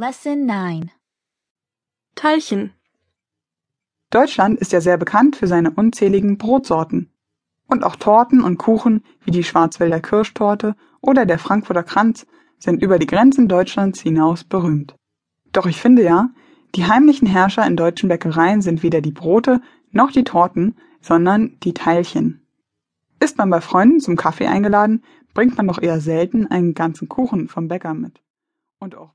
Lesson 9 Teilchen. Deutschland ist ja sehr bekannt für seine unzähligen Brotsorten. Und auch Torten und Kuchen wie die Schwarzwälder Kirschtorte oder der Frankfurter Kranz sind über die Grenzen Deutschlands hinaus berühmt. Doch ich finde ja, die heimlichen Herrscher in deutschen Bäckereien sind weder die Brote noch die Torten, sondern die Teilchen. Ist man bei Freunden zum Kaffee eingeladen, bringt man doch eher selten einen ganzen Kuchen vom Bäcker mit. Und auch